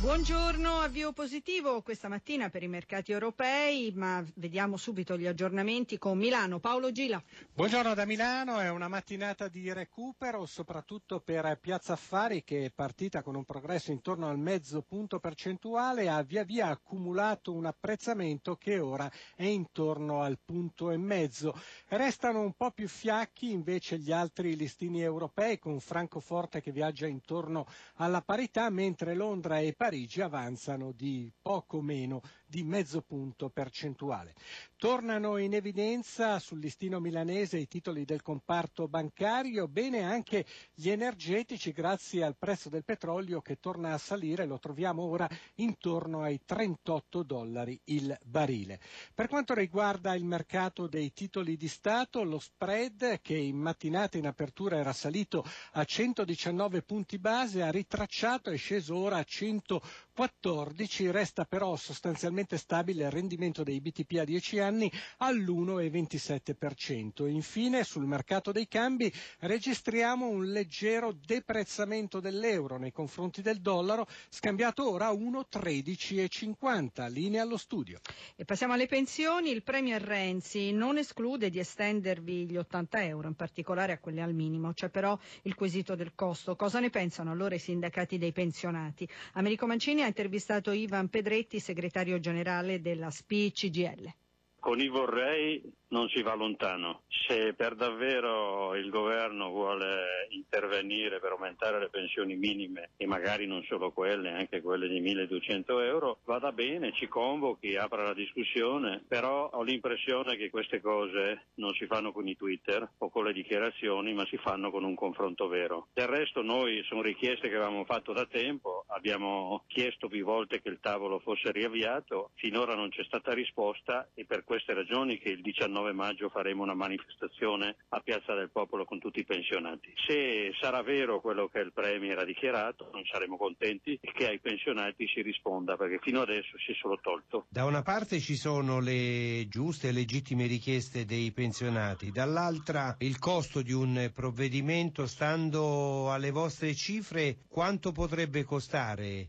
Buongiorno, avvio positivo questa mattina per i mercati europei, ma vediamo subito gli aggiornamenti con Milano. Paolo Gila. Buongiorno da Milano, è una mattinata di recupero soprattutto per Piazza Affari che è partita con un progresso intorno al mezzo punto percentuale, ha via via accumulato un apprezzamento che ora è intorno al punto e mezzo. Restano un po' più fiacchi invece gli altri listini europei con Francoforte che viaggia intorno alla parità, mentre Londra e Parigi Parigi avanzano di poco meno di mezzo punto percentuale. Tornano in evidenza sul listino milanese i titoli del comparto bancario, bene anche gli energetici grazie al prezzo del petrolio che torna a salire, lo troviamo ora intorno ai 38 dollari il barile. Per quanto riguarda il mercato dei titoli di Stato, lo spread che in mattinata in apertura era salito a 119 punti base ha ritracciato e sceso ora a 100 14 resta però sostanzialmente stabile il rendimento dei BTP a 10 anni all'1,27%. Infine sul mercato dei cambi registriamo un leggero deprezzamento dell'euro nei confronti del dollaro scambiato ora a 1,1350, linea allo studio. E passiamo alle pensioni, il Premier Renzi non esclude di estendervi gli 80 euro, in particolare a quelli al minimo, c'è però il quesito del costo. Cosa ne pensano allora i sindacati dei pensionati? Americo Mancini ha intervistato Ivan Pedretti, segretario generale della SPI CGL. Con i vorrei non si va lontano. Se per davvero il governo vuole intervenire per aumentare le pensioni minime e magari non solo quelle, anche quelle di 1200 euro, vada bene, ci convochi, apra la discussione, però ho l'impressione che queste cose non si fanno con i Twitter o con le dichiarazioni, ma si fanno con un confronto vero. Del resto noi sono richieste che avevamo fatto da tempo, abbiamo chiesto più volte che il tavolo fosse riavviato, finora non c'è stata risposta e per queste ragioni che il 19 19 maggio faremo una manifestazione a Piazza del Popolo con tutti i pensionati. Se sarà vero quello che il Premier ha dichiarato, non saremo contenti che ai pensionati si risponda, perché fino adesso si è solo tolto. Da una parte ci sono le giuste e legittime richieste dei pensionati, dall'altra il costo di un provvedimento, stando alle vostre cifre, quanto potrebbe costare?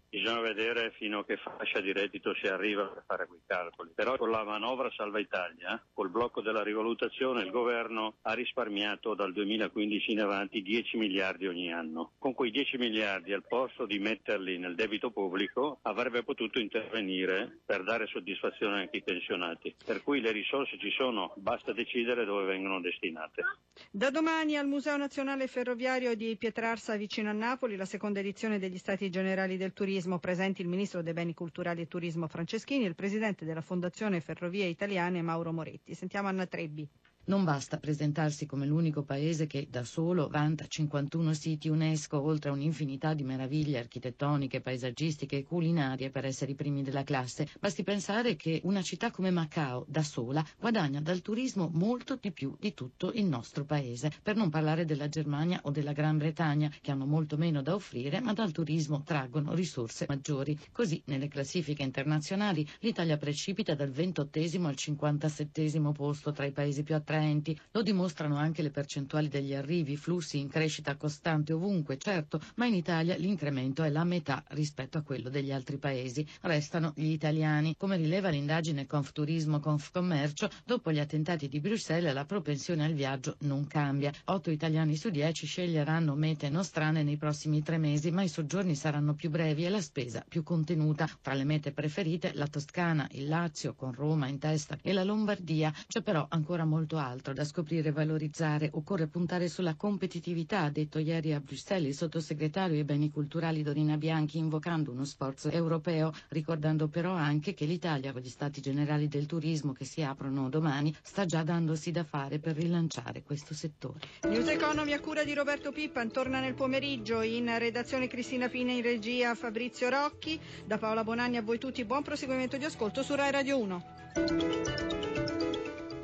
Bisogna vedere fino a che fascia di reddito si arriva per fare quei calcoli. Però con la manovra Salva Italia, col blocco blocco della rivalutazione il governo ha risparmiato dal 2015 in avanti 10 miliardi ogni anno. Con quei 10 miliardi al posto di metterli nel debito pubblico avrebbe potuto intervenire per dare soddisfazione anche ai pensionati. Per cui le risorse ci sono, basta decidere dove vengono destinate. Da domani al Museo Nazionale Ferroviario di Pietrarsa vicino a Napoli la seconda edizione degli Stati Generali del Turismo presenti il Ministro dei Beni Culturali e Turismo Franceschini e il Presidente della Fondazione Ferrovie Italiane Mauro Moretti. Sentiamo Anna Trebbi. Non basta presentarsi come l'unico paese che da solo vanta 51 siti UNESCO, oltre a un'infinità di meraviglie architettoniche, paesaggistiche e culinarie per essere i primi della classe. Basti pensare che una città come Macao, da sola, guadagna dal turismo molto di più di tutto il nostro paese. Per non parlare della Germania o della Gran Bretagna, che hanno molto meno da offrire, ma dal turismo traggono risorse maggiori. Così, nelle classifiche internazionali, l'Italia precipita dal 28 al 57 posto tra i paesi più attraenti attraenti, lo dimostrano anche le percentuali degli arrivi, flussi in crescita costante ovunque, certo, ma in Italia l'incremento è la metà rispetto a quello degli altri paesi. Restano gli italiani. Come rileva l'indagine Confturismo Confcommercio, dopo gli attentati di Bruxelles la propensione al viaggio non cambia. Otto italiani su dieci sceglieranno mete nostrane nei prossimi tre mesi, ma i soggiorni saranno più brevi e la spesa più contenuta. Tra le mete preferite la Toscana, il Lazio con Roma in testa e la Lombardia. C'è però ancora molto altro da scoprire e valorizzare. Occorre puntare sulla competitività, ha detto ieri a Bruxelles il sottosegretario ai beni culturali Dorina Bianchi, invocando uno sforzo europeo, ricordando però anche che l'Italia, con gli stati generali del turismo che si aprono domani, sta già dandosi da fare per rilanciare questo settore. News Economy a cura di Roberto Pippan torna nel pomeriggio in redazione Cristina Fine in regia Fabrizio Rocchi. Da Paola Bonanni a voi tutti buon proseguimento di ascolto su Rai Radio 1.